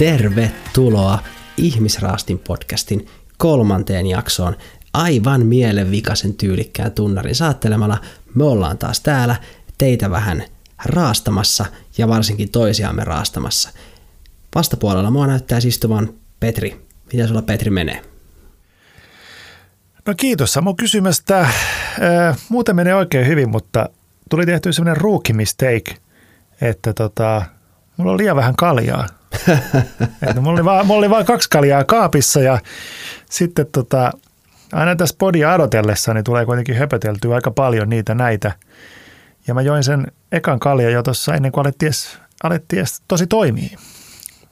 tervetuloa Ihmisraastin podcastin kolmanteen jaksoon aivan mielenvikaisen tyylikkään tunnarin saattelemalla. Me ollaan taas täällä teitä vähän raastamassa ja varsinkin toisiamme raastamassa. Vastapuolella mua näyttää istuvan Petri. Mitä sulla Petri menee? No kiitos Samu kysymästä. Äh, muuten menee oikein hyvin, mutta tuli tehty sellainen rookie mistake, että tota, mulla oli liian vähän kaljaa. Että mulla, oli vaan, mulla oli vain kaksi kaljaa kaapissa ja sitten tota, aina tässä podia adotellessa niin tulee kuitenkin höpöteltyä aika paljon niitä näitä. Ja mä join sen ekan kalja jo tuossa ennen kuin alettiin, alettiin tosi toimii.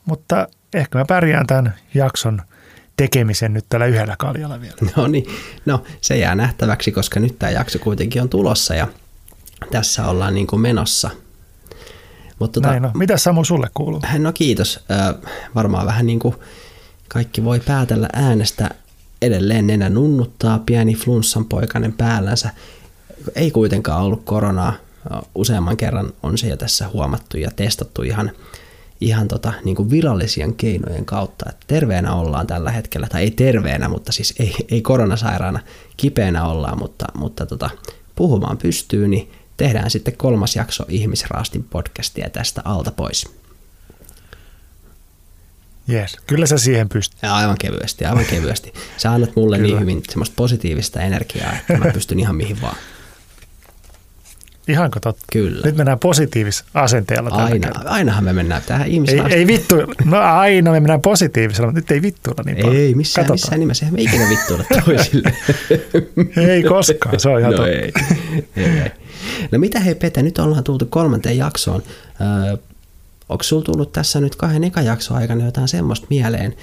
Mutta ehkä mä pärjään tämän jakson tekemisen nyt tällä yhdellä kaljalla vielä. No niin, no se jää nähtäväksi, koska nyt tämä jakso kuitenkin on tulossa ja tässä ollaan niin kuin menossa. Mutta tota, Näin no. Mitä Samu sulle kuuluu? No kiitos. Äh, varmaan vähän niin kuin kaikki voi päätellä äänestä edelleen nenä nunnuttaa, pieni flunssan poikainen päällänsä. Ei kuitenkaan ollut koronaa. Useamman kerran on se jo tässä huomattu ja testattu ihan, ihan tota, niin kuin virallisien keinojen kautta. Että terveenä ollaan tällä hetkellä, tai ei terveenä, mutta siis ei, ei koronasairaana, kipeänä ollaan, mutta, mutta tota, puhumaan pystyy, niin tehdään sitten kolmas jakso Ihmisraastin podcastia tästä alta pois. Jees, kyllä sä siihen pystyt. Ja aivan kevyesti, aivan kevyesti. Sä annat mulle niin kyllä. niin hyvin semmoista positiivista energiaa, että mä pystyn ihan mihin vaan. Ihanko totta? Kyllä. Nyt mennään positiivisella asenteella Aina, ainahan me mennään tähän ihmisiin. Ei, ei vittu, no aina me mennään positiivisella, mutta nyt ei vittuilla niin paljon. Ei missään, Katsotaan. missään nimessä, me ikinä vittuilla toisille. ei koskaan, se on ihan no totta. Ei. ei, ei. No mitä hei Pete, nyt ollaan tultu kolmanteen jaksoon. Öö, Onko sulla tullut tässä nyt kahden eka jakson aikana jotain semmoista mieleen,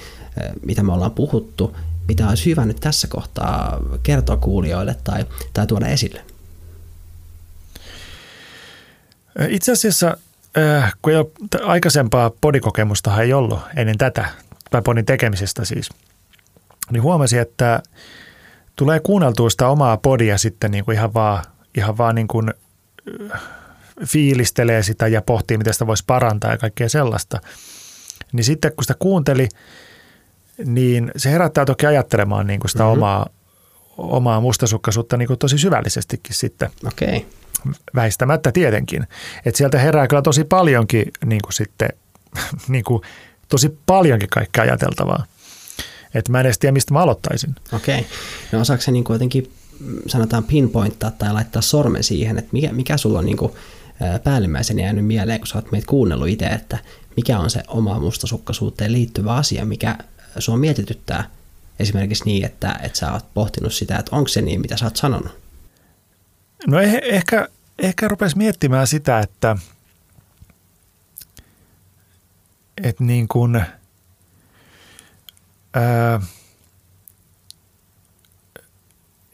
mitä me ollaan puhuttu, mitä olisi hyvä nyt tässä kohtaa kertoa kuulijoille tai, tai tuoda esille? Itse asiassa, kun jo aikaisempaa podikokemusta ei ollut ennen tätä, tai podin tekemisestä siis, niin huomasin, että tulee kuunneltua sitä omaa podia sitten niin kuin ihan vaan, ihan vaan niin kuin fiilistelee sitä ja pohtii, miten sitä voisi parantaa ja kaikkea sellaista. Niin sitten kun sitä kuunteli, niin se herättää toki ajattelemaan niin kuin sitä mm-hmm. omaa, omaa mustasukkaisuutta niin kuin tosi syvällisestikin sitten. Okei. Okay. Väistämättä tietenkin. Että sieltä herää kyllä tosi paljonkin niin kuin sitten, niin kuin, tosi paljonkin kaikkea ajateltavaa. Että mä en edes tiedä, mistä mä aloittaisin. Okei. Okay. No osaako se niin kuin jotenkin sanotaan pinpointtaa tai laittaa sormen siihen, että mikä, mikä sulla on niin kuin päällimmäisen jäänyt mieleen, kun sä oot meitä kuunnellut itse, että mikä on se oma mustasukkaisuuteen liittyvä asia, mikä sua mietityttää esimerkiksi niin, että, että sä oot pohtinut sitä, että onko se niin, mitä sä oot sanonut? No eh, ehkä, ehkä rupes miettimään sitä, että, että niin kuin, ää,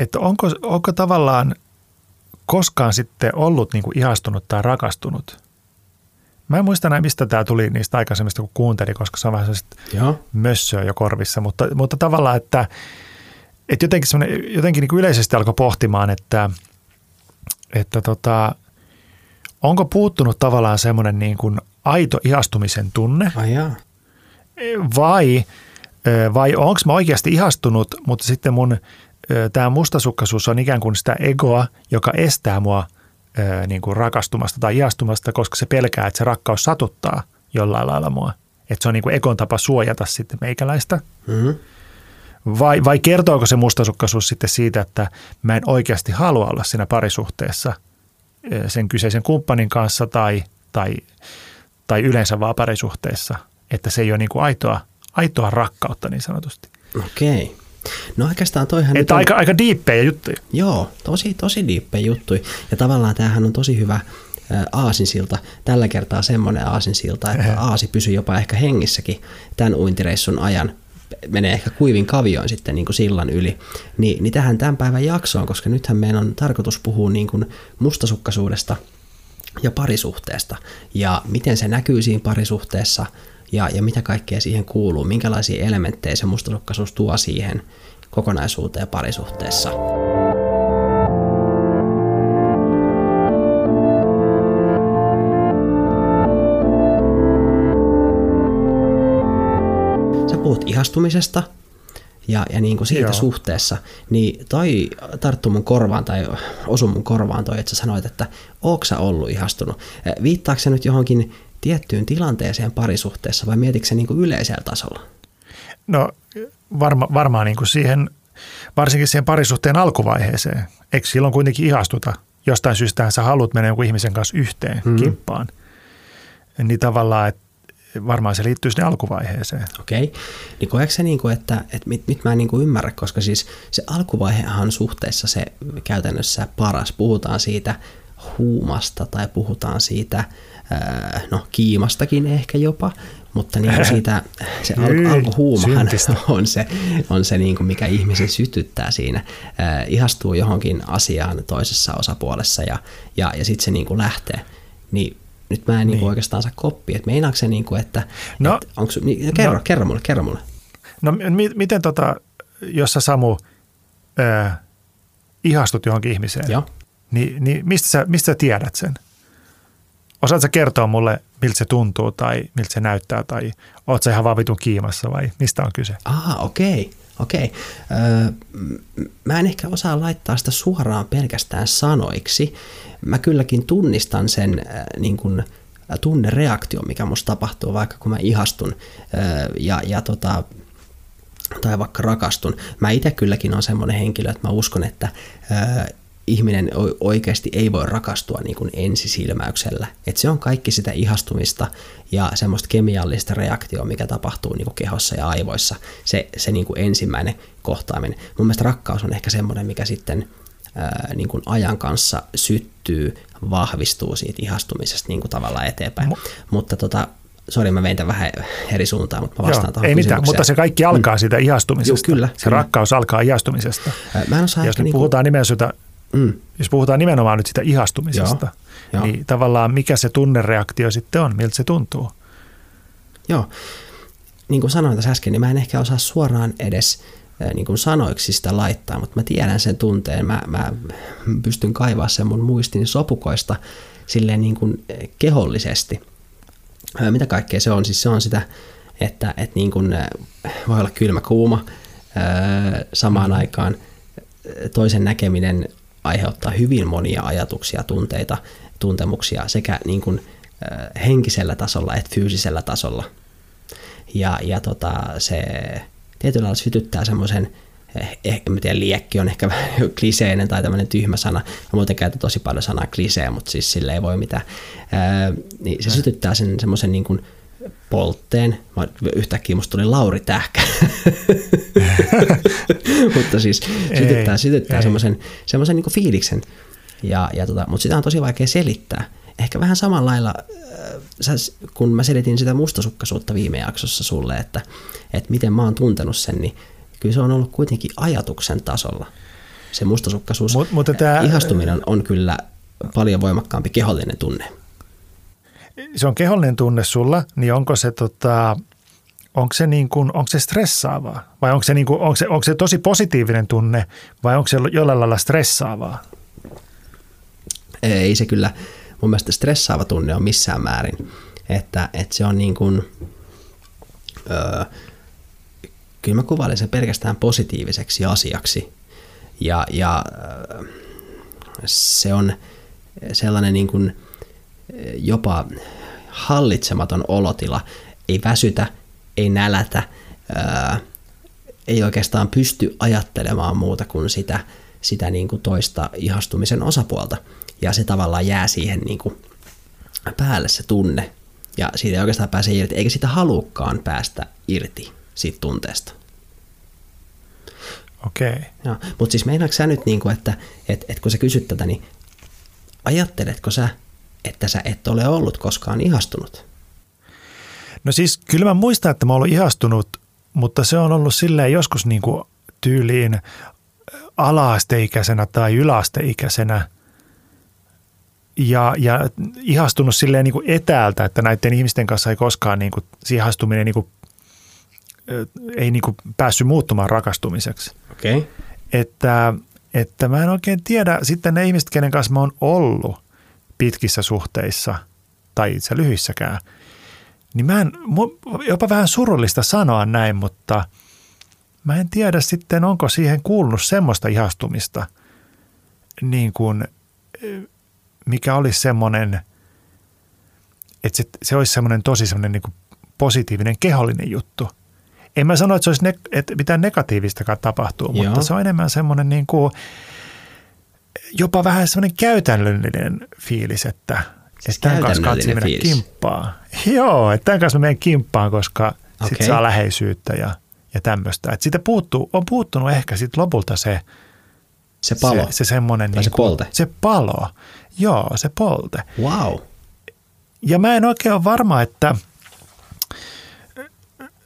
että onko, onko tavallaan koskaan sitten ollut niin kuin ihastunut tai rakastunut. Mä en muista näin, mistä tämä tuli niistä aikaisemmista, kun kuuntelin, koska se on vähän mössöä jo korvissa, mutta, mutta tavallaan, että, että jotenkin, jotenkin niin kuin yleisesti alkoi pohtimaan, että, että tota, onko puuttunut tavallaan semmoinen niin kuin aito ihastumisen tunne? Ai vai, vai onko mä oikeasti ihastunut, mutta sitten mun tämä mustasukkaisuus on ikään kuin sitä egoa, joka estää mua niin kuin rakastumasta tai ihastumasta, koska se pelkää, että se rakkaus satuttaa jollain lailla mua. Että se on niin kuin ekon tapa suojata sitten meikäläistä. Mm-hmm. Vai, vai kertooko se mustasukkaisuus sitten siitä, että mä en oikeasti halua olla siinä parisuhteessa sen kyseisen kumppanin kanssa tai, tai, tai yleensä vaan parisuhteessa. Että se ei ole niin kuin aitoa, aitoa rakkautta niin sanotusti. Okei. Okay. No oikeastaan toihan Että aika, on... aika diippejä juttuja. Joo, tosi, tosi diippejä juttuja. Ja tavallaan tämähän on tosi hyvä aasinsilta. Tällä kertaa semmoinen aasinsilta, että aasi pysyy jopa ehkä hengissäkin tämän uintireissun ajan. Menee ehkä kuivin kavioin sitten niin kuin sillan yli. Ni, niin tähän tämän päivän jaksoon, koska nythän meidän on tarkoitus puhua niin kuin mustasukkaisuudesta ja parisuhteesta. Ja miten se näkyy siinä parisuhteessa – ja, ja mitä kaikkea siihen kuuluu, minkälaisia elementtejä se mustasukkaisuus tuo siihen kokonaisuuteen parisuhteessa. puhut ihastumisesta ja, ja niin kuin siitä Joo. suhteessa, niin toi tarttu mun korvaan tai osu mun korvaan toi, että sä sanoit, että ootko sä ollut ihastunut. Viittaako se nyt johonkin tiettyyn tilanteeseen parisuhteessa vai mietitkö se niin kuin yleisellä tasolla? No varma, varmaan niin kuin siihen, varsinkin siihen parisuhteen alkuvaiheeseen. Eikö silloin kuitenkin ihastuta? Jostain syystä sä haluat mennä jonkun ihmisen kanssa yhteen Mhm. mm. kimppaan. Niin tavallaan, että varmaan se liittyy sinne alkuvaiheeseen. Okei, niin koetko se, niin kuin, että, että mit, mit mä en niin kuin ymmärrä, koska siis se alkuvaihehan suhteessa se käytännössä paras. Puhutaan siitä huumasta tai puhutaan siitä, no kiimastakin ehkä jopa, mutta niin kuin siitä, se al, Hyi, alkuhuumahan on se, on se niin kuin mikä ihmisen sytyttää siinä. Ää, ihastuu johonkin asiaan toisessa osapuolessa ja, ja, ja sitten se niin kuin lähtee. Niin nyt mä en niin. Niin Niin. oikeastaan saa koppia, että meinaako se, niin kuin, että, No. et onko, niin, kerro, No. kerro mulle, kerro mulle. No mi- miten tota, jos sä Samu ää, ihastut johonkin ihmiseen, Joo. niin, niin mistä, sä, mistä sä tiedät sen? Osaatko kertoa mulle, miltä se tuntuu tai miltä se näyttää tai oot sä ihan vaan vitun kiimassa vai mistä on kyse? Ah, okei, okei. Öö, mä en ehkä osaa laittaa sitä suoraan pelkästään sanoiksi. Mä kylläkin tunnistan sen äh, niin kuin, äh, tunnereaktio, mikä musta tapahtuu, vaikka kun mä ihastun öö, ja, ja tota, tai vaikka rakastun. Mä itse kylläkin on semmoinen henkilö, että mä uskon, että ää, ihminen oikeasti ei voi rakastua niin kuin ensisilmäyksellä. Et se on kaikki sitä ihastumista ja semmoista kemiallista reaktioa, mikä tapahtuu niin kuin kehossa ja aivoissa. Se, se niin kuin ensimmäinen kohtaaminen. Mun mielestä rakkaus on ehkä semmoinen, mikä sitten ää, niin kuin ajan kanssa syttyy, vahvistuu siitä ihastumisesta niin kuin tavallaan eteenpäin. Mu- Mutta tota, sori mä vein vähän eri suuntaan, mutta mä vastaan Joo, tuohon ei mitään, mutta se kaikki alkaa siitä ihastumisesta. Joo, kyllä, Se kyllä. rakkaus alkaa ihastumisesta. Mä en osaa Jos ehkä nyt niinku- puhutaan nimenomaan, Mm, jos puhutaan nimenomaan nyt sitä ihastumisesta, Joo, joo. niin tavallaan mikä se tunnereaktio sitten on, miltä se tuntuu? joo. Niin kuin sanoin tässä äsken, niin mä en ehkä osaa suoraan edes ää, niin kuin sanoiksi sitä laittaa, mutta mä tiedän sen tunteen. Mä, mä pystyn kaivaa sen mun muistin sopukoista silleen niin kuin eh, kehollisesti. Mitä kaikkea se on? Siis se on sitä, että, että niin kuin, ää, voi olla kylmä kuuma samaan aikaan ää, toisen näkeminen aiheuttaa hyvin monia ajatuksia, tunteita, tuntemuksia sekä niin kuin, henkisellä tasolla että fyysisellä tasolla. Ja, ja tota, se tietyllä lailla sytyttää semmoisen, eh, eh, en mä tiedä, liekki on ehkä vähän kliseinen tai tämmöinen tyhmä sana. Mä muuten käytän tosi paljon sanaa klisee, mutta siis sille ei voi mitään. Ää, niin se sytyttää sen semmoisen niin kuin poltteen. Mä, yhtäkkiä musta tuli Lauri Tähkä. mutta siis sytyttää, sytyttää semmoisen, semmoisen niin fiiliksen. Ja, ja tota, mutta sitä on tosi vaikea selittää. Ehkä vähän samalla lailla, äh, kun mä selitin sitä mustasukkaisuutta viime jaksossa sulle, että, että miten mä oon tuntenut sen, niin kyllä se on ollut kuitenkin ajatuksen tasolla. Se mustasukkaisuus, Mut- mutta tää- ihastuminen on kyllä paljon voimakkaampi kehollinen tunne. Se on kehollinen tunne sulla, niin onko se, tota, onko se, niin kuin, onko se stressaavaa? Vai onko se, niin kuin, onko, se, onko se tosi positiivinen tunne vai onko se jollain lailla stressaavaa? ei se kyllä mun mielestä stressaava tunne on missään määrin. Että, että se on niin kuin, öö, kyllä mä kuvailin sen pelkästään positiiviseksi asiaksi. Ja, ja öö, se on sellainen niin kuin jopa hallitsematon olotila. Ei väsytä, ei nälätä, öö, ei oikeastaan pysty ajattelemaan muuta kuin sitä, sitä niin kuin toista ihastumisen osapuolta. Ja se tavallaan jää siihen niin kuin päälle se tunne. Ja siitä ei oikeastaan pääse irti, eikä sitä halukkaan päästä irti siitä tunteesta. Okei. Joo. Mutta siis meinaatko sä nyt, niin kuin, että et, et kun sä kysyt tätä, niin ajatteletko sä, että sä et ole ollut koskaan ihastunut? No siis kyllä mä muistan, että mä oon ollut ihastunut, mutta se on ollut silleen joskus niin kuin tyyliin ala-asteikäisenä tai yläasteikäisenä ja, ja ihastunut silleen niin kuin etäältä, että näiden ihmisten kanssa ei koskaan niin kuin, se ihastuminen niin kuin, ei niin kuin päässyt muuttumaan rakastumiseksi. Okay. Että, että mä en oikein tiedä, sitten ne ihmiset, kenen kanssa mä oon ollut pitkissä suhteissa tai itse lyhyissäkään, Niin mä en, jopa vähän surullista sanoa näin, mutta mä en tiedä sitten, onko siihen kuulunut semmoista ihastumista, niin kuin, mikä olisi semmoinen, että se, se olisi semmoinen tosi semmoinen niin kuin positiivinen, kehollinen juttu. En mä sano, että se olisi ne, että mitään negatiivistakaan tapahtuu, Joo. mutta se on enemmän semmoinen niin kuin, jopa vähän semmoinen käytännöllinen fiilis, että, siis että tämän kanssa katsi mennä kimppaan. Joo, että tämän kanssa menen kimppaan, koska okay. sit saa läheisyyttä ja, ja tämmöistä. Että siitä puuttuu, on puuttunut ehkä sitten lopulta se, se palo. Se, se semmoinen. niin se kuin, polte. Se palo. Joo, se polte. Wow. Ja mä en oikein ole varma, että,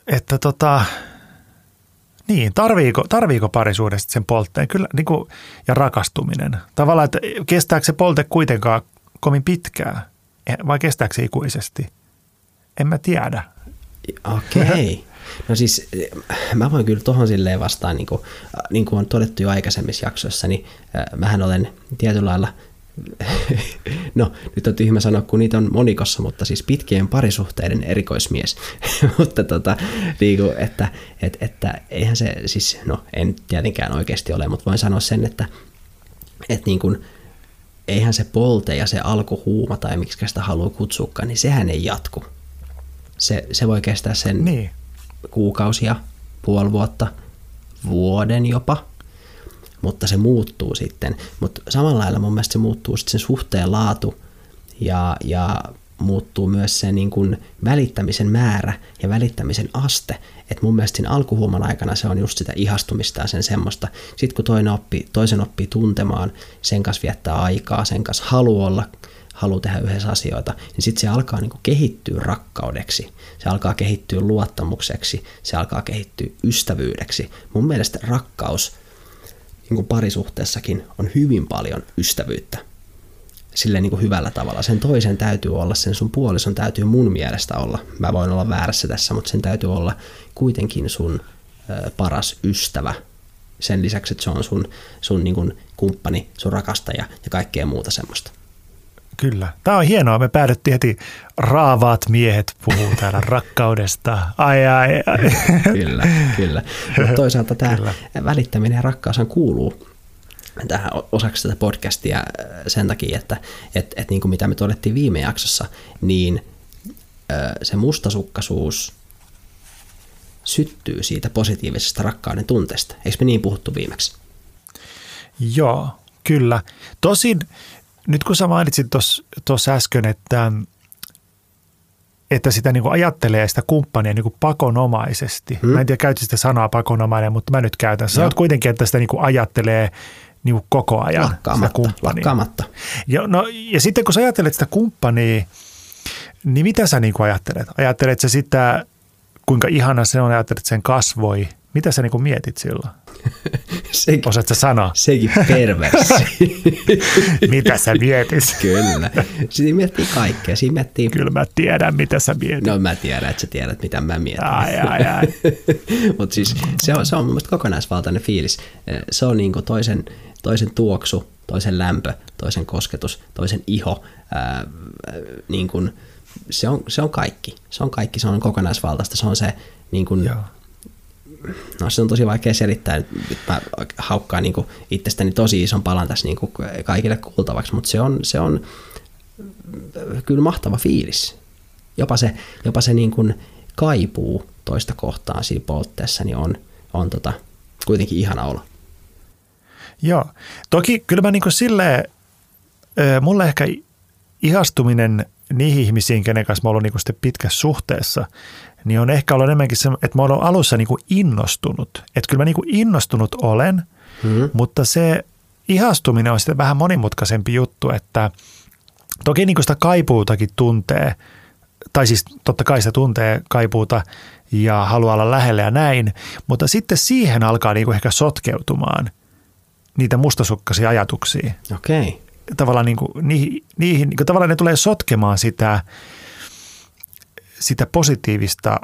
että tota, niin, tarviiko, tarviiko parisuudesta sen poltteen Kyllä, niin kuin, ja rakastuminen? Tavallaan, että kestääkö se polte kuitenkaan kovin pitkään vai kestääkö se ikuisesti? En mä tiedä. Okei. No siis mä voin kyllä tuohon silleen vastaan, niin kuin, niin kuin on todettu jo aikaisemmissa jaksoissa, niin mähän olen tietyllä lailla – no nyt on tyhmä sanoa, kun niitä on monikossa, mutta siis pitkien parisuhteiden erikoismies. mutta tota, niin kuin, että, että, että eihän se, siis no en tietenkään oikeasti ole, mutta voin sanoa sen, että, että niin kuin, eihän se polte ja se alkuhuuma tai miksi sitä haluaa kutsukaan, niin sehän ei jatku. Se, se voi kestää sen niin. kuukausia, puoli vuotta, vuoden jopa – mutta se muuttuu sitten. Mutta samalla lailla mun mielestä se muuttuu sitten sen suhteen laatu ja, ja muuttuu myös se niin kuin välittämisen määrä ja välittämisen aste. Et mun mielestä siinä alkuhuoman aikana se on just sitä ihastumista ja sen semmoista. Sitten kun toinen oppii, toisen oppii tuntemaan, sen kanssa viettää aikaa, sen kanssa haluaa olla, haluaa tehdä yhdessä asioita, niin sitten se alkaa niin kuin kehittyä rakkaudeksi. Se alkaa kehittyä luottamukseksi, se alkaa kehittyä ystävyydeksi. Mun mielestä rakkaus – niin kuin parisuhteessakin on hyvin paljon ystävyyttä sille niin kuin hyvällä tavalla. Sen toisen täytyy olla, sen sun puolison täytyy mun mielestä olla, mä voin olla väärässä tässä, mutta sen täytyy olla kuitenkin sun paras ystävä. Sen lisäksi, että se on sun, sun niin kuin kumppani, sun rakastaja ja kaikkea muuta semmoista. Kyllä. Tämä on hienoa. Me päädyttiin heti raavaat miehet puhuu täällä rakkaudesta. Ai, ai, ai. Kyllä, kyllä. Mutta toisaalta tämä kyllä. välittäminen ja rakkaushan kuuluu tähän osaksi tätä podcastia äh, sen takia, että et, et niin kuin mitä me todettiin viime jaksossa, niin äh, se mustasukkaisuus syttyy siitä positiivisesta rakkauden tunteesta. Eikö me niin puhuttu viimeksi? Joo, kyllä. Tosin nyt kun sä mainitsit tuossa äsken, että, että sitä niin kuin ajattelee sitä kumppania niin kuin pakonomaisesti. Hmm. Mä en tiedä, käytit sitä sanaa pakonomainen, mutta mä nyt käytän. Sä kuitenkin, että sitä niin kuin ajattelee niin kuin koko ajan lakkaamatta, sitä kumppania. Lakkaamatta. Ja, no, ja sitten kun sä ajattelet sitä kumppania, niin mitä sä niin kuin ajattelet? Ajattelet sä sitä, kuinka ihana se on, ajattelet sen kasvoi. Mitä sä niin kuin mietit silloin? sekin, Osaatko sanoa? Sekin perversi. mitä sä mietit? Kyllä. Siinä miettii kaikkea. Siinä miettii... Kyllä mä tiedän, mitä sä mietit. No mä tiedän, että sä tiedät, mitä mä mietin. Ai, ai, ai. Mutta siis se on, se on mun mielestä kokonaisvaltainen fiilis. Se on niinku toisen, toisen tuoksu, toisen lämpö, toisen kosketus, toisen iho. Ää, niin kun, se, on, se on kaikki. Se on kaikki, se on kokonaisvaltaista. Se on se niin kun, Joo no se on tosi vaikea selittää, nyt mä haukkaan niin itsestäni tosi ison palan tässä niin kaikille kuultavaksi, mutta se on, se on kyllä mahtava fiilis. Jopa se, jopa se niin kuin kaipuu toista kohtaan siinä poltteessa niin on, on tota, kuitenkin ihana olo. Joo, toki kyllä mä niin kuin silleen, mulle ehkä ihastuminen niihin ihmisiin, kenen kanssa mä oon niin pitkässä suhteessa, niin on ehkä ollut enemmänkin se, että mä olen alussa niin kuin innostunut. Että kyllä mä niin kuin innostunut olen, hmm. mutta se ihastuminen on sitten vähän monimutkaisempi juttu, että toki niin kuin sitä kaipuutakin tuntee, tai siis totta kai sitä tuntee kaipuuta ja haluaa olla lähellä ja näin, mutta sitten siihen alkaa niin kuin ehkä sotkeutumaan niitä mustasukkaisia ajatuksia. Okei. Okay. Tavallaan, niin kuin, niihin, niihin, niin kuin, tavallaan ne tulee sotkemaan sitä, sitä positiivista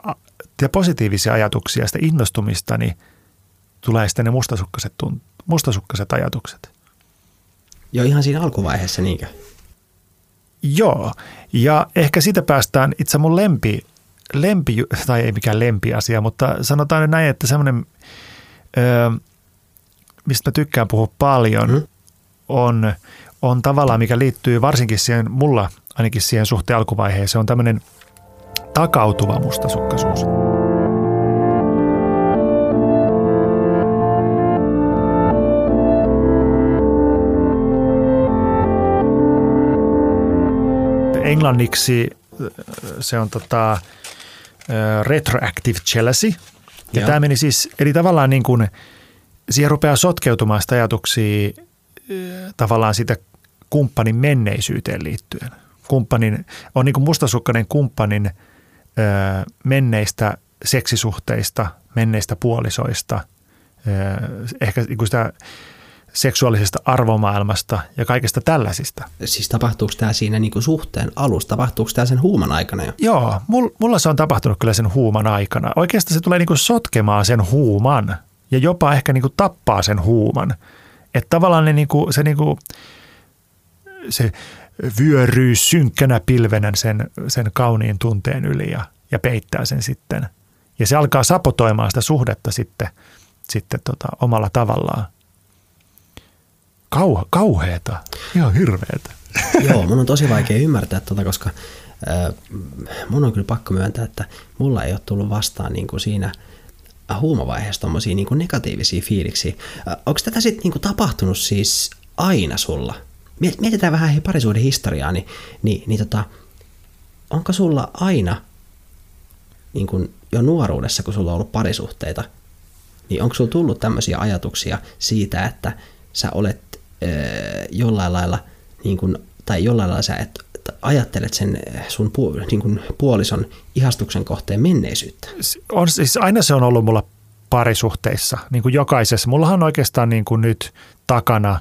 ja positiivisia ajatuksia, sitä innostumista, niin tulee sitten ne mustasukkaiset, mustasukkaiset ajatukset. Jo ihan siinä alkuvaiheessa niinkö? Joo, ja ehkä siitä päästään itse mun lempi, lempi, tai ei mikään lempiasia, mutta sanotaan nyt näin, että semmoinen, öö, mistä mä tykkään puhua paljon, mm. on, on tavallaan, mikä liittyy varsinkin siihen, mulla ainakin siihen suhteen alkuvaiheeseen, on tämmöinen takautuva mustasukkaisuus. Englanniksi se on tota, retroactive jealousy. Ja Joo. tämä meni siis, eli tavallaan niin kuin, siihen rupeaa sotkeutumaan sitä ajatuksia tavallaan sitä kumppanin menneisyyteen liittyen. Kumppanin, on niin kuin mustasukkainen kumppanin menneistä seksisuhteista, menneistä puolisoista, ehkä niin kuin sitä seksuaalisesta arvomaailmasta ja kaikesta tällaisista. Siis tapahtuuko tämä siinä niinku suhteen alussa? Tapahtuuko tämä sen huuman aikana jo? Joo, mulla se on tapahtunut kyllä sen huuman aikana. Oikeastaan se tulee niinku sotkemaan sen huuman ja jopa ehkä niinku tappaa sen huuman. Että tavallaan ne niinku, se, niinku, se vyöryy synkkänä pilvenä sen, sen kauniin tunteen yli ja, ja peittää sen sitten. Ja se alkaa sapotoimaan sitä suhdetta sitten, sitten tota, omalla tavallaan. Kau, kauheeta, ihan hirveetä. Joo, mun on tosi vaikea ymmärtää tota, koska äh, mun on kyllä pakko myöntää, että mulla ei ole tullut vastaan niin kuin siinä huumavaiheessa tommosia niin negatiivisia fiiliksiä. Onko tätä sitten niin tapahtunut siis aina sulla? Mietitään vähän parisuuden historiaa, niin, niin, niin tota, onko sulla aina niin kuin jo nuoruudessa, kun sulla on ollut parisuhteita, niin onko sulla tullut tämmöisiä ajatuksia siitä, että sä olet jollain lailla, niin kuin, tai jollain lailla sä et, ajattelet sen sun pu, niin kuin puolison ihastuksen kohteen menneisyyttä? On, siis aina se on ollut mulla parisuhteissa, niin kuin jokaisessa. Mullahan on oikeastaan niin kuin nyt takana,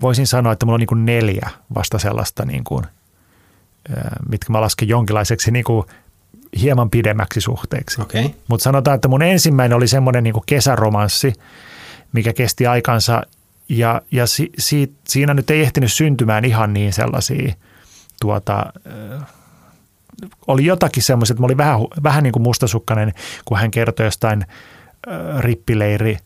voisin sanoa, että mulla on niin kuin neljä vasta sellaista, niin kuin, mitkä mä lasken jonkinlaiseksi niin kuin hieman pidemmäksi suhteeksi. Okay. Mutta sanotaan, että mun ensimmäinen oli semmoinen niin kesäromanssi, mikä kesti aikansa ja, ja si, si, siinä nyt ei ehtinyt syntymään ihan niin sellaisia, tuota, äh, oli jotakin semmoisia, että mä olin vähän, vähän niin kuin mustasukkainen, kun hän kertoi jostain äh, rippileiri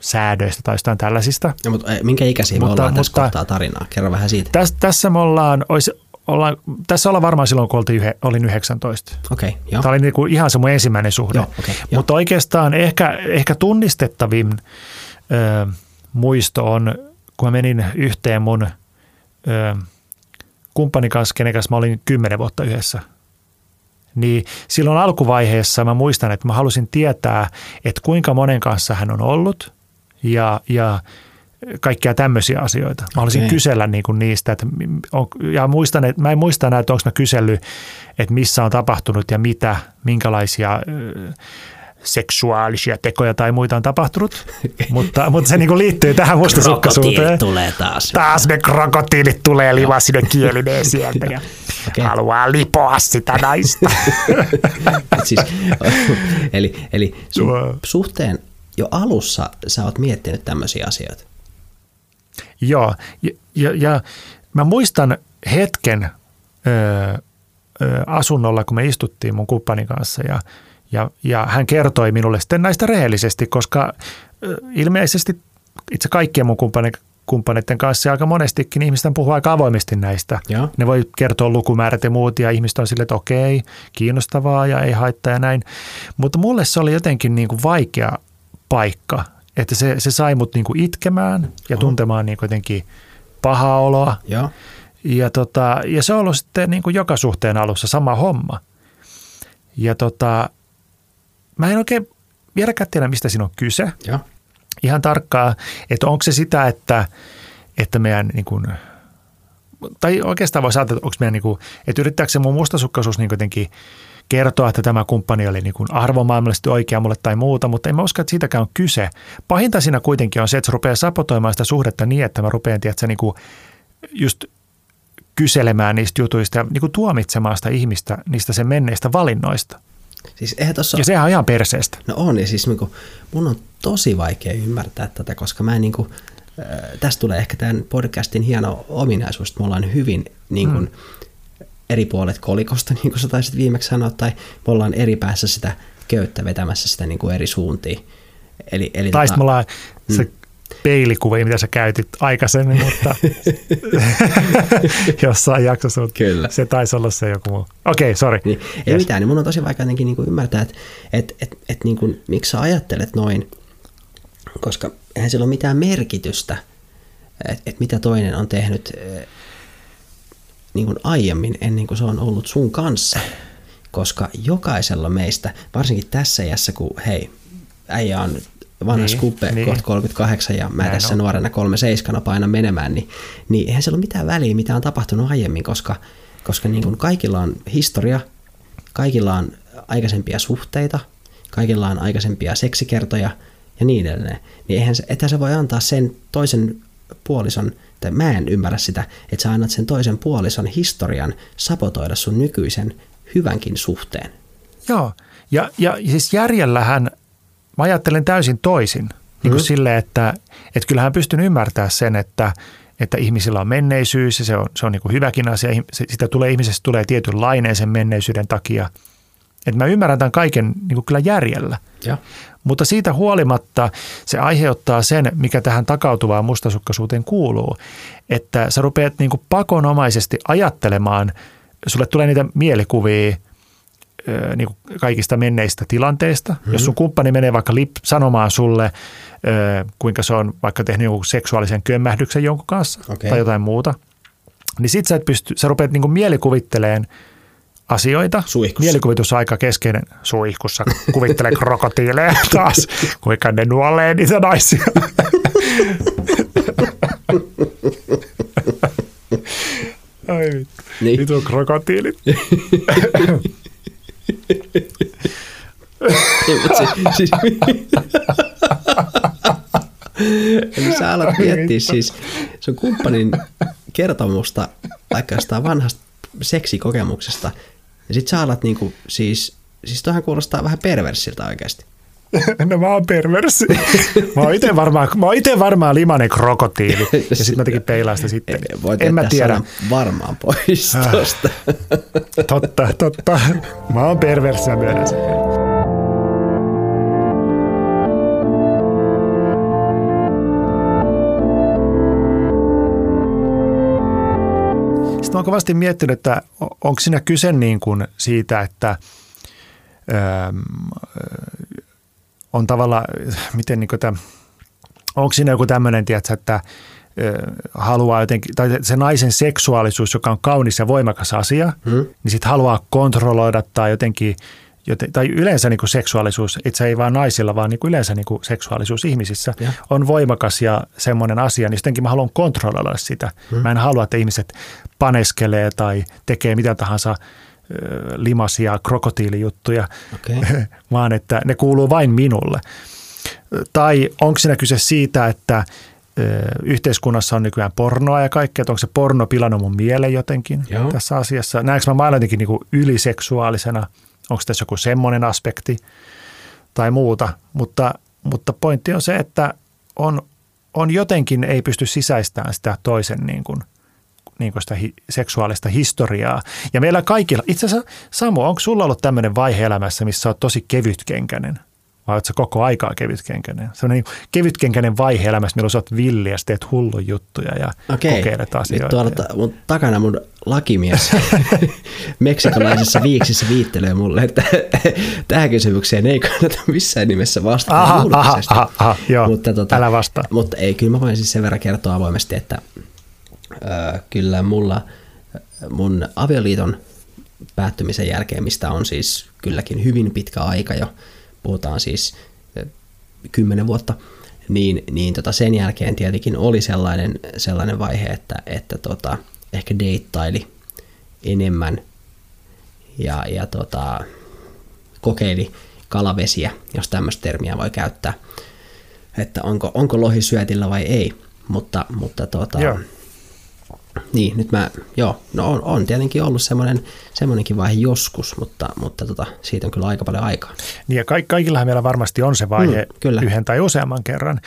säädöistä tai jostain tällaisista. No, mutta minkä ikäisiä mutta, me ollaan mutta, tässä kohtaa tarinaa? Kerro vähän siitä. Täs, tässä me ollaan, olisi, ollaan, tässä ollaan varmaan silloin, kun oltiin yhe, olin 19. Okei, okay, joo. Tämä oli niin kuin ihan se mun ensimmäinen suhde. Joo, okay, Mutta oikeastaan ehkä, ehkä tunnistettavin ö, muisto on, kun mä menin yhteen mun ö, kumppanin kanssa, kenen kanssa mä olin kymmenen vuotta yhdessä. Niin silloin alkuvaiheessa mä muistan, että mä halusin tietää, että kuinka monen kanssa hän on ollut ja, ja kaikkia tämmöisiä asioita. Mä haluaisin okay. kysellä niin kuin niistä, että on, ja muistan, että mä en muista näitä, onko mä kysellyt, että missä on tapahtunut ja mitä, minkälaisia seksuaalisia tekoja tai muita on tapahtunut, mutta, mutta se niin liittyy tähän mustasukkaisuuteen. tulee taas. Taas ne krokotiilit tulee livasinen kielineen sieltä ja okay. haluaa lipoa sitä naista. siis, eli eli su- suhteen jo alussa sä oot miettinyt tämmöisiä asioita. Joo, ja, ja, ja mä muistan hetken ö, ö, asunnolla, kun me istuttiin mun kumppanin kanssa ja – ja, ja hän kertoi minulle sitten näistä rehellisesti, koska ilmeisesti itse kaikkien mun kumppaneiden kanssa aika monestikin ihmisten puhuu aika avoimesti näistä. Ja. Ne voi kertoa lukumäärät ja muut ja ihmiset on sille, että okei, kiinnostavaa ja ei haittaa ja näin. Mutta mulle se oli jotenkin niin kuin vaikea paikka, että se, se sai mut niin kuin itkemään ja tuntemaan niin kuin jotenkin pahaa oloa. Ja. Ja, tota, ja se on ollut sitten niin kuin joka suhteen alussa sama homma. Ja tota, mä en oikein vieläkään tiedä, mistä siinä on kyse. Ja. Ihan tarkkaa, että onko se sitä, että, että meidän niin kuin, tai oikeastaan voisi ajatella, että onko meidän, niin kuin, että yrittääkö se mun mustasukkaisuus niin jotenkin kertoa, että tämä kumppani oli niin kuin arvomaailmallisesti oikea mulle tai muuta, mutta en mä usko, että siitäkään on kyse. Pahinta siinä kuitenkin on se, että se rupeaa sapotoimaan sitä suhdetta niin, että mä rupean, tiedätkö, niin kuin just kyselemään niistä jutuista ja niin kuin tuomitsemaan sitä ihmistä niistä sen menneistä valinnoista. Siis eihän tossa... Ja sehän on ihan perseestä. No on, ja siis niinku, mun on tosi vaikea ymmärtää tätä, koska mä en niinku, äh, tästä tulee ehkä tämän podcastin hieno ominaisuus, että me ollaan hyvin niin kuin, mm. eri puolet kolikosta, niin kuin sä taisit viimeksi sanoa, tai me ollaan eri päässä sitä köyttä vetämässä sitä niin kuin eri suuntiin. Eli, eli tai tota, me ollaan se peilikuva, mitä sä käytit aikaisemmin, mutta jossain jaksossa, mutta Kyllä. se taisi olla se joku muu. Okei, okay, sorry. Niin, ei yes. mitään, niin mun on tosi vaikea jotenkin niin kuin ymmärtää, että et, et, et, niin kuin, miksi sä ajattelet noin, koska eihän sillä ole mitään merkitystä, että et mitä toinen on tehnyt eh, niin kuin aiemmin ennen kuin se on ollut sun kanssa. Koska jokaisella meistä, varsinkin tässä iässä, kun hei, äijä on vanha niin, skuppe, niin. kohta 38 ja mä Näin tässä on. nuorena 37 painan menemään, niin, niin eihän sillä ole mitään väliä, mitä on tapahtunut aiemmin, koska, koska niin kuin kaikilla on historia, kaikilla on aikaisempia suhteita, kaikilla on aikaisempia seksikertoja ja niin edelleen. Niin eihän se, että se voi antaa sen toisen puolison, tai mä en ymmärrä sitä, että sä annat sen toisen puolison historian sapotoida sun nykyisen hyvänkin suhteen. Joo, ja, ja siis järjellähän mä ajattelen täysin toisin. Niin kuin mm. sille, että, että kyllähän pystyn ymmärtämään sen, että, että ihmisillä on menneisyys ja se on, se on niin kuin hyväkin asia. Sitä tulee, ihmisestä tulee tietynlainen sen menneisyyden takia. Että mä ymmärrän tämän kaiken niin kuin kyllä järjellä. Ja. Mutta siitä huolimatta se aiheuttaa sen, mikä tähän takautuvaan mustasukkaisuuteen kuuluu, että sä rupeat niin kuin pakonomaisesti ajattelemaan, sulle tulee niitä mielikuvia niin kuin kaikista menneistä tilanteista. Mm-hmm. Jos sun kumppani menee vaikka lip, sanomaan sulle, kuinka se on vaikka tehnyt jonkun seksuaalisen kömmähdyksen jonkun kanssa okay. tai jotain muuta, niin sit sä, et pysty, sä rupeat niin kuin mielikuvitteleen asioita. Suihkussa. Mielikuvitus on aika keskeinen suihkussa. Kuvittele krokotiileja taas, kuinka ne nuolee niitä naisia. Ai vittu. Niin. Nyt on krokotiilit. siis, Eli sä alat miettiä siis sun kumppanin kertomusta vaikka jostain vanhasta seksikokemuksesta, ja sit sä alat niinku, siis, siis toihan kuulostaa vähän perversiltä oikeasti. No mä oon perversi. Mä oon ite varmaan, mä oon ite varmaan limanen krokotiili. Ja sitten mä tekin peilaa sitä sitten. Voit en mä tiedä. varmaan pois ah. tosta. totta, totta. Mä oon perversi, ja myönnän sen. Sitten mä oon kovasti miettinyt, että onko siinä kyse niin kuin siitä, että on tavallaan, miten niin tämä, onko siinä joku tämmöinen, tiedätkö, että haluaa jotenkin, tai se naisen seksuaalisuus, joka on kaunis ja voimakas asia, hmm. niin sitten haluaa kontrolloida tai jotenkin, joten, tai yleensä niin kuin seksuaalisuus, itse ei vaan naisilla, vaan niin kuin yleensä niin kuin seksuaalisuus ihmisissä ja. on voimakas ja semmoinen asia, niin jotenkin mä haluan kontrolloida sitä. Hmm. Mä en halua, että ihmiset paneskelee tai tekee mitä tahansa limasia krokotiilijuttuja, okay. vaan että ne kuuluu vain minulle. Tai onko siinä kyse siitä, että yhteiskunnassa on nykyään pornoa ja kaikkea, että onko se porno pilannut mun mielen jotenkin Joo. tässä asiassa. Näenkö mä maailman jotenkin niin yliseksuaalisena? Onko tässä joku semmoinen aspekti tai muuta? Mutta, mutta pointti on se, että on, on jotenkin ei pysty sisäistämään sitä toisen niin kuin – niin sitä hi, seksuaalista historiaa. Ja meillä kaikilla, itse asiassa Samu, onko sulla ollut tämmöinen vaihe elämässä, missä olet tosi kevytkenkäinen? Vai oletko koko aikaa kevytkenkäinen? Sellainen niin kevytkenkäinen vaihe elämässä, milloin sä oot villi ja teet hullun juttuja ja Okei. kokeilet asioita. Nyt tuolla ta- mun takana mun lakimies meksikolaisessa viiksissä viittelee mulle, että tähän kysymykseen ei kannata missään nimessä vastata aha, aha, aha, aha, joo, mutta, tota, älä vastaa. Mutta ei, kyllä mä voin siis sen verran kertoa avoimesti, että kyllä mulla mun avioliiton päättymisen jälkeen, mistä on siis kylläkin hyvin pitkä aika jo, puhutaan siis kymmenen vuotta, niin, niin tota sen jälkeen tietenkin oli sellainen, sellainen vaihe, että, että tota, ehkä deittaili enemmän ja, ja tota, kokeili kalavesiä, jos tämmöistä termiä voi käyttää, että onko, onko lohi syötillä vai ei, mutta, mutta tota, niin, nyt mä, joo, no on, on tietenkin ollut semmoinen, semmoinenkin vaihe joskus, mutta, mutta tota, siitä on kyllä aika paljon aikaa. Niin ja ka- kaikillahan meillä varmasti on se vaihe mm, kyllä. yhden tai useamman kerran,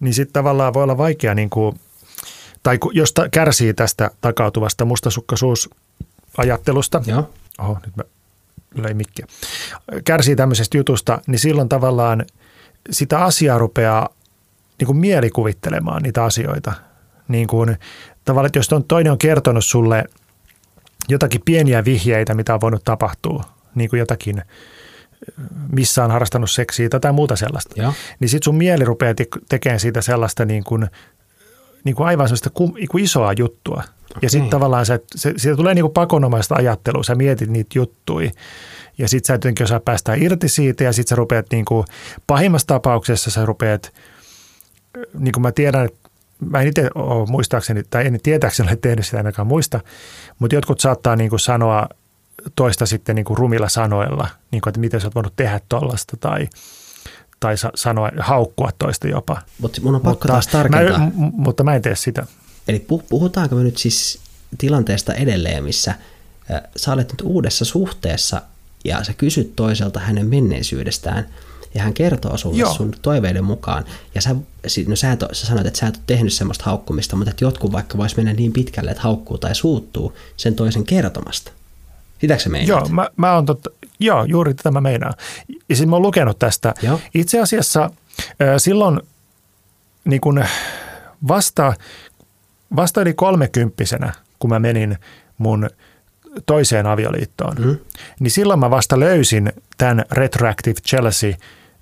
niin sitten tavallaan voi olla vaikea, niin kuin, tai jos ta- kärsii tästä takautuvasta mustasukkaisuus ajattelusta, Joo. oho, nyt mä löin mikkiä, kärsii tämmöisestä jutusta, niin silloin tavallaan sitä asiaa rupeaa niin kuin mielikuvittelemaan niitä asioita. Niin kuin, tavallaan, että jos on, toinen on kertonut sulle jotakin pieniä vihjeitä, mitä on voinut tapahtua, niin kuin jotakin, missä on harrastanut seksiä tai muuta sellaista, Joo. niin sitten sun mieli rupeaa te- tekemään siitä sellaista niin kuin, niin kuin aivan sellaista kum, niin kuin isoa juttua. Ja sitten Okei. tavallaan se, se, siitä tulee niin kuin pakonomaista ajattelua, sä mietit niitä juttuja. Ja sitten sä et jotenkin osaa päästä irti siitä ja sitten sä rupeat niin kuin, pahimmassa tapauksessa sä rupeat, niin kuin mä tiedän, että mä en itse ole muistaakseni, tai en tietääkseni ole tehnyt sitä ainakaan muista, mutta jotkut saattaa niin kuin sanoa toista sitten niin kuin rumilla sanoilla, niin kuin, että miten sä oot voinut tehdä tollasta tai, tai sa- sanoa, haukkua toista jopa. Mutta mun on pakko mutta, taas tarkentaa. Mä, m- mutta mä en tee sitä. Eli pu- puhutaanko me nyt siis tilanteesta edelleen, missä sä olet nyt uudessa suhteessa ja sä kysyt toiselta hänen menneisyydestään ja hän kertoo sulle Joo. sun toiveiden mukaan. Ja sä, no sä, et, sä sanoit, että sä et ole tehnyt semmoista haukkumista, mutta että jotkut vaikka vois mennä niin pitkälle, että haukkuu tai suuttuu sen toisen kertomasta. Sitäkö sä meinaat? Joo, mä, mä oon totta, joo, juuri tätä mä meinaan. Ja siis mä oon lukenut tästä. Joo. Itse asiassa silloin niin kun vasta, vasta yli kolmekymppisenä, kun mä menin mun toiseen avioliittoon, Mm. niin silloin mä vasta löysin tämän retroactive jealousy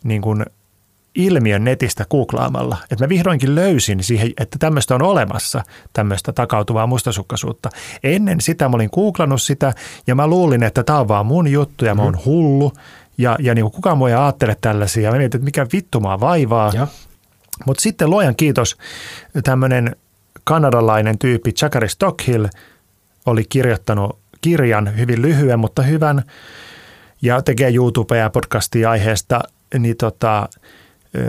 niin kun ilmiön netistä googlaamalla. Että mä vihdoinkin löysin siihen, että tämmöistä on olemassa, tämmöistä takautuvaa mustasukkaisuutta. Ennen sitä mä olin googlannut sitä ja mä luulin, että tämä on vaan mun juttu ja mä oon hullu. Ja, ja niin kuin kukaan muu ei ajattele tällaisia. Ja mä mietin, että mikä vittu mua vaivaa. Mutta sitten luojan kiitos, tämmöinen kanadalainen tyyppi Zachary Stockhill oli kirjoittanut kirjan, hyvin lyhyen, mutta hyvän, ja tekee YouTubea ja podcastia aiheesta, niin tota,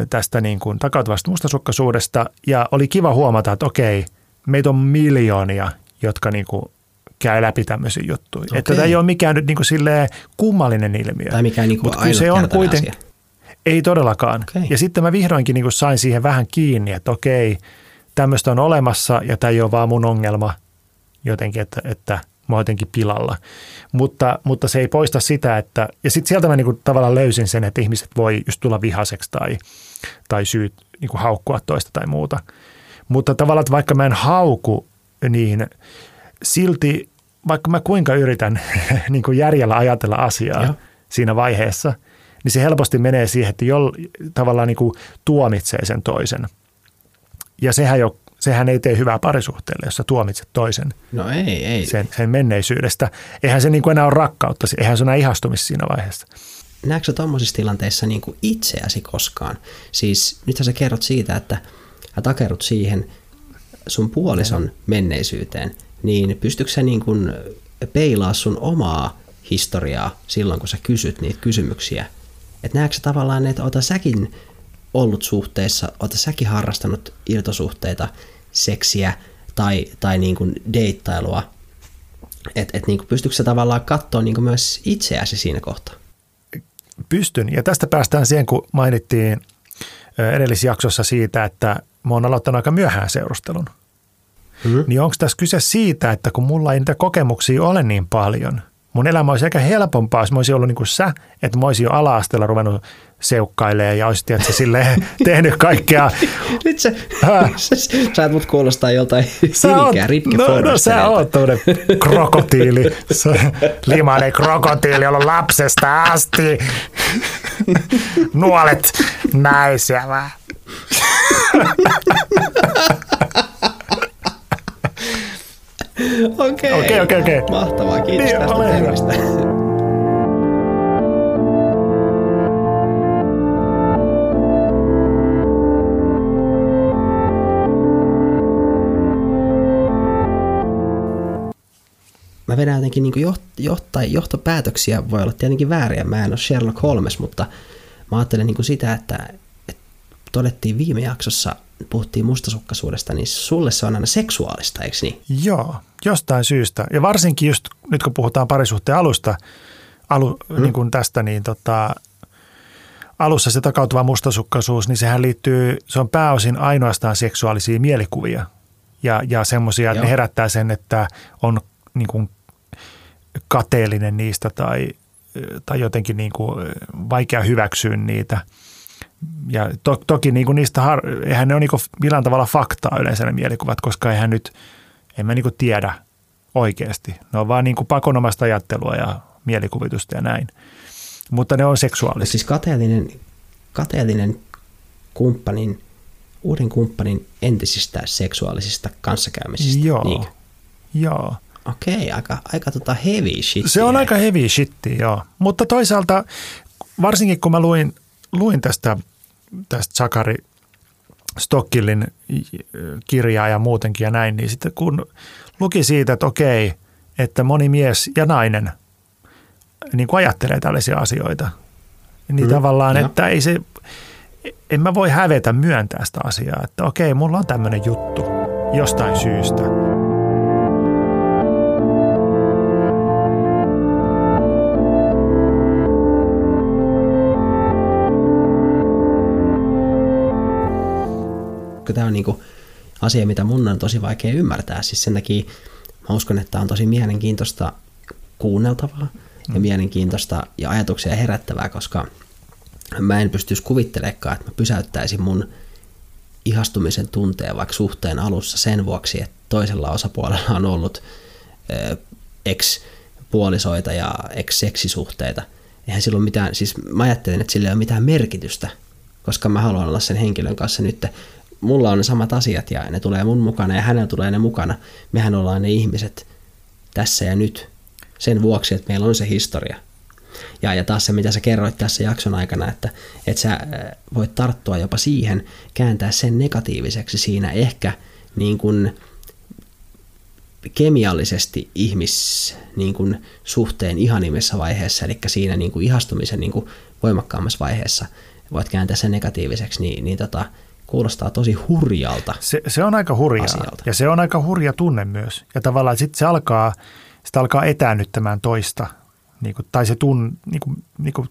tästä niin kuin takautuvasta mustasukkaisuudesta. Ja oli kiva huomata, että okei, meitä on miljoonia, jotka niin kuin käy läpi tämmöisiä juttuja. Että Okei. tämä ei ole mikään nyt niin kuin silleen kummallinen ilmiö. Tai mikään Mut kyllä se on ainutkertainen kuiten, asia. ei todellakaan. Okei. Ja sitten mä vihdoinkin niin kuin sain siihen vähän kiinni, että okei, tämmöistä on olemassa ja tämä ei ole vaan mun ongelma jotenkin, että, että mä oon jotenkin pilalla. Mutta, mutta se ei poista sitä, että, ja sitten sieltä mä niin kuin tavallaan löysin sen, että ihmiset voi just tulla vihaseksi tai, tai syyt niin kuin haukkua toista tai muuta. Mutta tavallaan, että vaikka mä en hauku, niin silti, vaikka mä kuinka yritän niin kuin järjellä ajatella asiaa Joo. siinä vaiheessa, niin se helposti menee siihen, että jol, tavallaan niin kuin tuomitsee sen toisen. Ja sehän, jo, sehän ei tee hyvää parisuhteelle, jos sä tuomitset toisen No ei, ei. sen, sen menneisyydestä. Eihän se niin kuin enää ole rakkautta, eihän se ole enää ihastumista siinä vaiheessa. näetkö sä tuommoisissa tilanteissa niin kuin itseäsi koskaan? Siis nythän sä kerrot siitä, että sä takerrut siihen sun puolison menneisyyteen, niin pystytkö sä niin kuin peilaa sun omaa historiaa silloin, kun sä kysyt niitä kysymyksiä? Että näetkö sä tavallaan, että oota säkin ollut suhteessa, oota säkin harrastanut irtosuhteita, seksiä tai, tai niin kuin deittailua, että et niin kuin pystytkö sä tavallaan katsoa niin kuin myös itseäsi siinä kohtaa? Pystyn. Ja tästä päästään siihen, kun mainittiin edellisjaksossa siitä, että mä oon aloittanut aika myöhään seurustelun. Mm. Niin onko tässä kyse siitä, että kun mulla ei niitä kokemuksia ole niin paljon, mun elämä olisi aika helpompaa, jos mä olisin ollut niin kuin sä, että mä olisin jo ala-asteella ruvennut seukkailemaan ja olisit tiedätkö, silleen tehnyt kaikkea. Nyt sä, sä, sä et mut kuulostaa joltain Sä oot, Ritke, no, no sä oot tämmönen krokotiili. Limainen krokotiili, jolla lapsesta asti. Nuolet naisia vähän. Okei, Okei, okei, okei. Mahtavaa, kiitos Niin, tästä termistä. Mä vedän jotenkin niin joht, johtopäätöksiä, voi olla tietenkin vääriä, mä en ole Sherlock Holmes, mutta mä ajattelen niin sitä, että, että todettiin viime jaksossa, puhuttiin mustasukkaisuudesta, niin sulle se on aina seksuaalista, eikö niin? Joo, jostain syystä. Ja varsinkin just nyt kun puhutaan parisuhteen alusta, alu, mm. niin kuin tästä, niin tota, alussa se takautuva mustasukkaisuus, niin sehän liittyy, se on pääosin ainoastaan seksuaalisia mielikuvia. Ja, ja semmoisia, että ne herättää sen, että on niin kuin kateellinen niistä tai, tai jotenkin niin kuin vaikea hyväksyä niitä. Ja to, toki niin kuin niistä, har, eihän ne ole niin kuin millään tavalla faktaa yleensä ne mielikuvat, koska eihän nyt, en mä niin kuin tiedä oikeasti. Ne on vaan niin kuin pakonomasta ajattelua ja mielikuvitusta ja näin. Mutta ne on seksuaalisia. Siis kateellinen, kateellinen kumppanin, uuden kumppanin entisistä seksuaalisista kanssakäymisistä. Joo. Niinkö? Joo. Okei, aika, aika tota heavy shit. Se on aika heavy shit, joo. Mutta toisaalta, varsinkin kun mä luin, luin tästä, tästä Sakari Stockillin kirjaa ja muutenkin ja näin, niin sitten kun luki siitä, että okei, että moni mies ja nainen niin kuin ajattelee tällaisia asioita, niin mm, tavallaan, ja. että ei se, en mä voi hävetä myöntää sitä asiaa, että okei, mulla on tämmöinen juttu jostain syystä. Tämä on niin kuin asia, mitä mun on tosi vaikea ymmärtää. Siis sen takia mä uskon, että on tosi mielenkiintoista kuunneltavaa ja mm. mielenkiintoista ja ajatuksia herättävää, koska mä en pystyisi kuvittelemaan, että mä pysäyttäisin mun ihastumisen tunteen vaikka suhteen alussa sen vuoksi, että toisella osapuolella on ollut ex-puolisoita ja ex-seksisuhteita. Eihän silloin mitään, siis mä ajattelin, että sillä ei ole mitään merkitystä, koska mä haluan olla sen henkilön kanssa nyt. Mulla on ne samat asiat ja ne tulee mun mukana ja hänellä tulee ne mukana. Mehän ollaan ne ihmiset tässä ja nyt sen vuoksi, että meillä on se historia. Ja, ja taas se, mitä sä kerroit tässä jakson aikana, että, että sä äh, voit tarttua jopa siihen, kääntää sen negatiiviseksi siinä ehkä niin kuin kemiallisesti ihmis niin kuin suhteen ihanimmassa vaiheessa, eli siinä niin kuin ihastumisen niin kuin voimakkaammassa vaiheessa voit kääntää sen negatiiviseksi, niin, niin tota, kuulostaa tosi hurjalta se, se on aika hurjaa, asialta. ja se on aika hurja tunne myös. Ja tavallaan sitten se alkaa, sitä alkaa etäännyttämään toista niin kuin, tai se tun, niin kuin, niin kuin,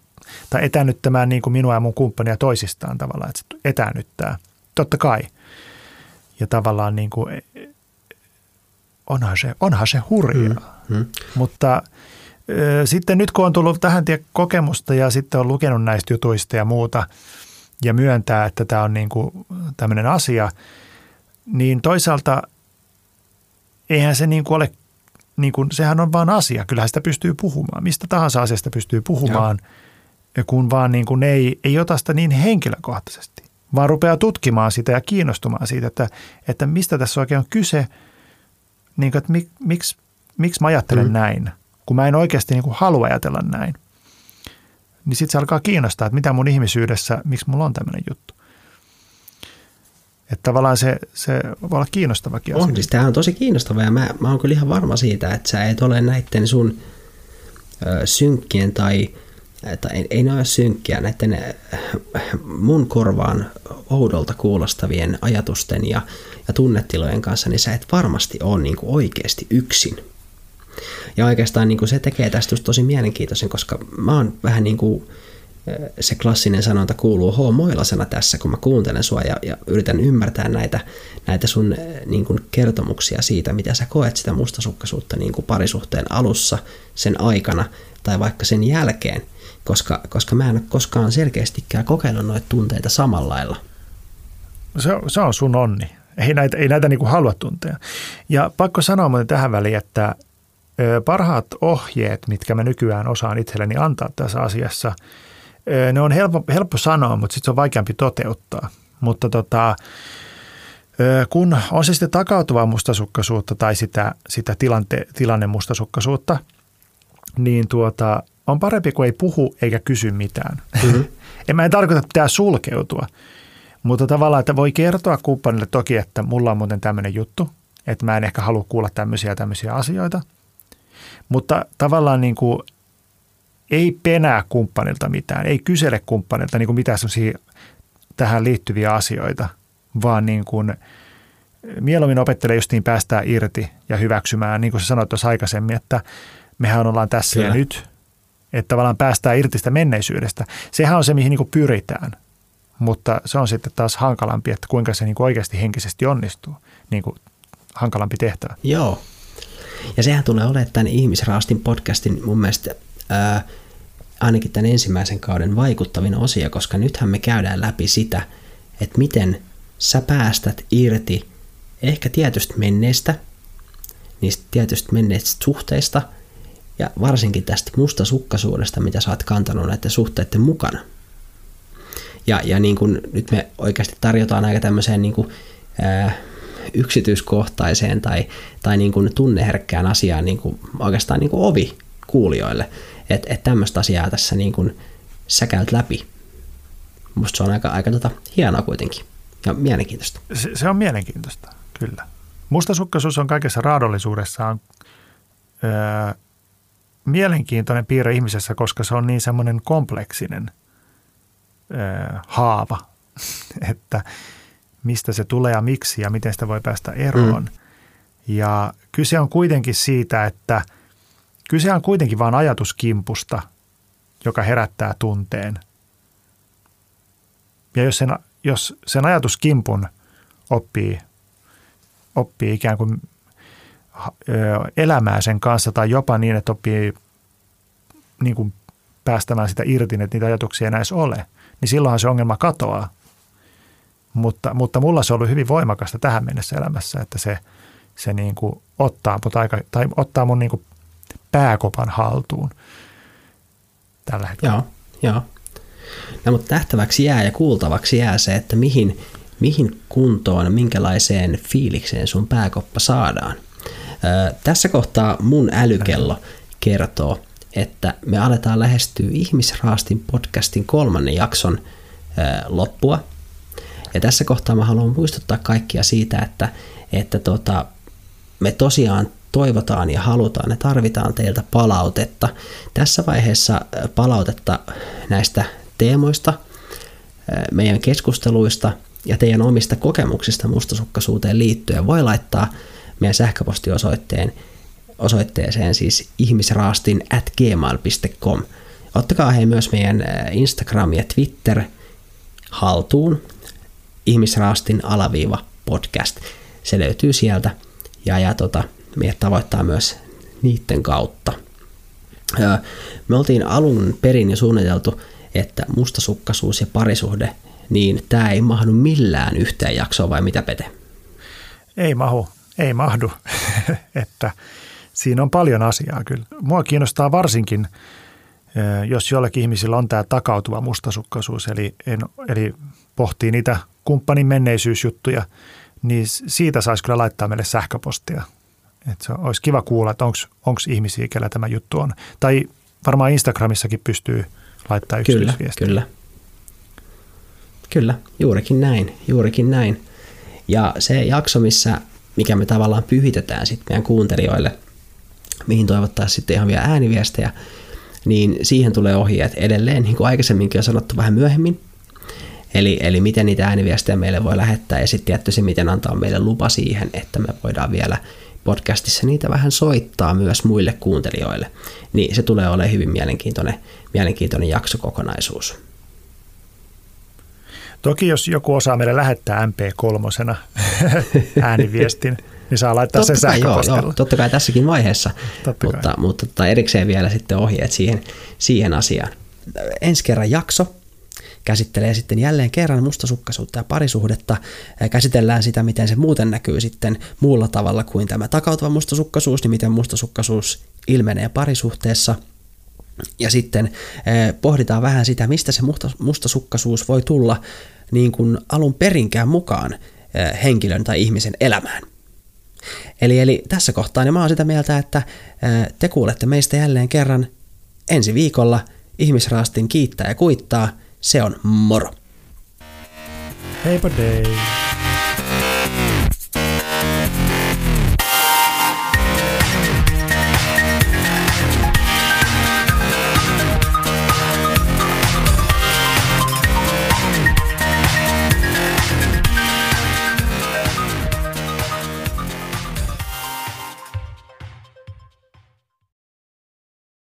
tai etäännyttämään niin kuin minua ja mun kumppania toisistaan tavallaan, että se etäännyttää. Totta kai. Ja tavallaan niin kuin, onhan, se, onhan se hurjaa. Mm, mm. Mutta sitten nyt kun on tullut tähän tie kokemusta ja sitten on lukenut näistä jutuista ja muuta ja myöntää, että tämä on niin kuin tämmöinen asia, niin toisaalta eihän se niin kuin ole niin kuin, sehän on vain asia. Kyllähän sitä pystyy puhumaan. Mistä tahansa asiasta pystyy puhumaan, ja. kun vaan niin kuin ei, ei ota sitä niin henkilökohtaisesti, vaan rupeaa tutkimaan sitä ja kiinnostumaan siitä, että, että mistä tässä oikein on kyse, niin kuin, että mik, miksi, miksi mä ajattelen mm. näin, kun mä en oikeasti niin kuin halua ajatella näin. Niin sitten se alkaa kiinnostaa, että mitä mun ihmisyydessä, miksi mulla on tämmöinen juttu. Että tavallaan se, se voi olla kiinnostavakin asia. On, siis tämä on tosi kiinnostava ja mä, mä oon kyllä ihan varma siitä, että sä et ole näiden sun ö, synkkien tai, tai ei, ei ne ole synkkiä, näiden mun korvaan oudolta kuulostavien ajatusten ja, ja tunnetilojen kanssa, niin sä et varmasti ole niin kuin oikeasti yksin. Ja oikeastaan niin kuin se tekee tästä tosi mielenkiintoisen, koska mä oon vähän niin kuin se klassinen sanonta kuuluu hoomoilasena tässä, kun mä kuuntelen sua ja, ja yritän ymmärtää näitä, näitä sun niin kuin kertomuksia siitä, mitä sä koet sitä mustasukkaisuutta niin kuin parisuhteen alussa, sen aikana tai vaikka sen jälkeen, koska, koska mä en ole koskaan selkeästikään kokeillut noita tunteita samalla lailla. Se, se on sun onni. Ei näitä, ei näitä niin kuin halua tuntea. Ja pakko sanoa muuten tähän väliin, että parhaat ohjeet, mitkä mä nykyään osaan itselleni antaa tässä asiassa – ne on helppo, helppo sanoa, mutta sitten se on vaikeampi toteuttaa. Mutta tota, kun on se sitten takautuvaa mustasukkaisuutta tai sitä, sitä tilante, tilanne mustasukkaisuutta, niin tuota, on parempi kuin ei puhu eikä kysy mitään. Mm-hmm. en mä en tarkoita, että pitää sulkeutua, mutta tavallaan, että voi kertoa kumppanille toki, että mulla on muuten tämmöinen juttu, että mä en ehkä halua kuulla tämmöisiä tämmöisiä asioita. Mutta tavallaan niin kuin ei penää kumppanilta mitään, ei kysele kumppanilta niin kuin mitään tähän liittyviä asioita, vaan niin kuin mieluummin opettelee justiin päästää irti ja hyväksymään, niin kuin sä sanoit tuossa aikaisemmin, että mehän ollaan tässä Kyllä. ja nyt, että tavallaan päästään irti sitä menneisyydestä. Sehän on se, mihin niin kuin pyritään, mutta se on sitten taas hankalampi, että kuinka se niin kuin oikeasti henkisesti onnistuu, niin kuin hankalampi tehtävä. Joo, Ja sehän tulee olemaan tämän Ihmisraastin podcastin mun mielestä ää, ainakin tämän ensimmäisen kauden vaikuttavin osia, koska nythän me käydään läpi sitä, että miten sä päästät irti ehkä tietystä menneestä, niistä tietystä menneistä suhteista ja varsinkin tästä mustasukkaisuudesta, mitä sä oot kantanut näiden suhteiden mukana. Ja, ja niin kun nyt me oikeasti tarjotaan aika tämmöiseen niin kuin, ää, yksityiskohtaiseen tai, tai niin kuin tunneherkkään asiaan niin kuin, oikeastaan niin kuin ovi kuulijoille, että et tämmöistä asiaa tässä niin kuin, sä käyt läpi. Musta se on aika, aika tota, hienoa kuitenkin ja mielenkiintoista. Se, se on mielenkiintoista, kyllä. Mustasukkaisuus on kaikessa raadollisuudessaan öö, mielenkiintoinen piirre ihmisessä, koska se on niin semmoinen kompleksinen öö, haava, että mistä se tulee ja miksi ja miten sitä voi päästä eroon. Mm. Ja kyse on kuitenkin siitä, että kyse on kuitenkin vain ajatuskimpusta, joka herättää tunteen. Ja jos sen, jos sen ajatuskimpun oppii, oppii ikään kuin elämää sen kanssa tai jopa niin, että oppii niin kuin päästämään sitä irti, että niitä ajatuksia ei edes ole, niin silloinhan se ongelma katoaa. Mutta, mutta mulla se on ollut hyvin voimakasta tähän mennessä elämässä, että se, se niin kuin ottaa, mut aika, tai ottaa mun niin kuin pääkopan haltuun tällä hetkellä. Joo, joo. No, mutta nähtäväksi jää ja kuultavaksi jää se, että mihin, mihin kuntoon, minkälaiseen fiilikseen sun pääkoppa saadaan. Ö, tässä kohtaa mun älykello kertoo, että me aletaan lähestyä Ihmisraastin podcastin kolmannen jakson loppua – ja tässä kohtaa mä haluan muistuttaa kaikkia siitä, että, että tota, me tosiaan toivotaan ja halutaan ja tarvitaan teiltä palautetta. Tässä vaiheessa palautetta näistä teemoista, meidän keskusteluista ja teidän omista kokemuksista mustasukkaisuuteen liittyen voi laittaa meidän sähköpostiosoitteen osoitteeseen siis ihmisraastin at gmail.com. Ottakaa he myös meidän Instagram ja Twitter haltuun ihmisraastin alaviiva podcast. Se löytyy sieltä ja, ja tota, meidät tavoittaa myös niiden kautta. Me oltiin alun perin jo suunniteltu, että mustasukkaisuus ja parisuhde, niin tämä ei mahdu millään yhteen jaksoon vai mitä Pete? Ei mahu, ei mahdu. että siinä on paljon asiaa kyllä. Mua kiinnostaa varsinkin, jos jollakin ihmisillä on tämä takautuva mustasukkaisuus, eli, en, eli pohtii niitä kumppanin menneisyysjuttuja, niin siitä saisi kyllä laittaa meille sähköpostia. Että se olisi kiva kuulla, että onko ihmisiä, kellä tämä juttu on. Tai varmaan Instagramissakin pystyy laittaa yksityisviestiä. Kyllä, kyllä. Kyllä, juurikin näin, juurikin näin. Ja se jakso, missä, mikä me tavallaan pyhitetään sitten meidän kuuntelijoille, mihin toivottaisiin sitten ihan vielä ääniviestejä, niin siihen tulee ohjeet edelleen, niin kuin aikaisemminkin on sanottu vähän myöhemmin, Eli, eli miten niitä ääniviestejä meille voi lähettää ja sitten tietysti miten antaa meille lupa siihen, että me voidaan vielä podcastissa niitä vähän soittaa myös muille kuuntelijoille. Niin se tulee olemaan hyvin mielenkiintoinen, mielenkiintoinen jaksokokonaisuus. Toki jos joku osaa meille lähettää MP3 ääniviestin, niin saa laittaa totta sen sähköpostilla. Joo, joo, totta kai tässäkin vaiheessa, totta mutta, mutta tota erikseen vielä sitten ohjeet siihen, siihen asiaan. Ensi kerran jakso käsittelee sitten jälleen kerran mustasukkaisuutta ja parisuhdetta. Käsitellään sitä, miten se muuten näkyy sitten muulla tavalla kuin tämä takautuva mustasukkaisuus, niin miten mustasukkaisuus ilmenee parisuhteessa. Ja sitten pohditaan vähän sitä, mistä se mustasukkaisuus voi tulla niin kuin alun perinkään mukaan henkilön tai ihmisen elämään. Eli, eli tässä kohtaa niin mä oon sitä mieltä, että te kuulette meistä jälleen kerran ensi viikolla ihmisraastin kiittää ja kuittaa – se on moro. Heippa dei.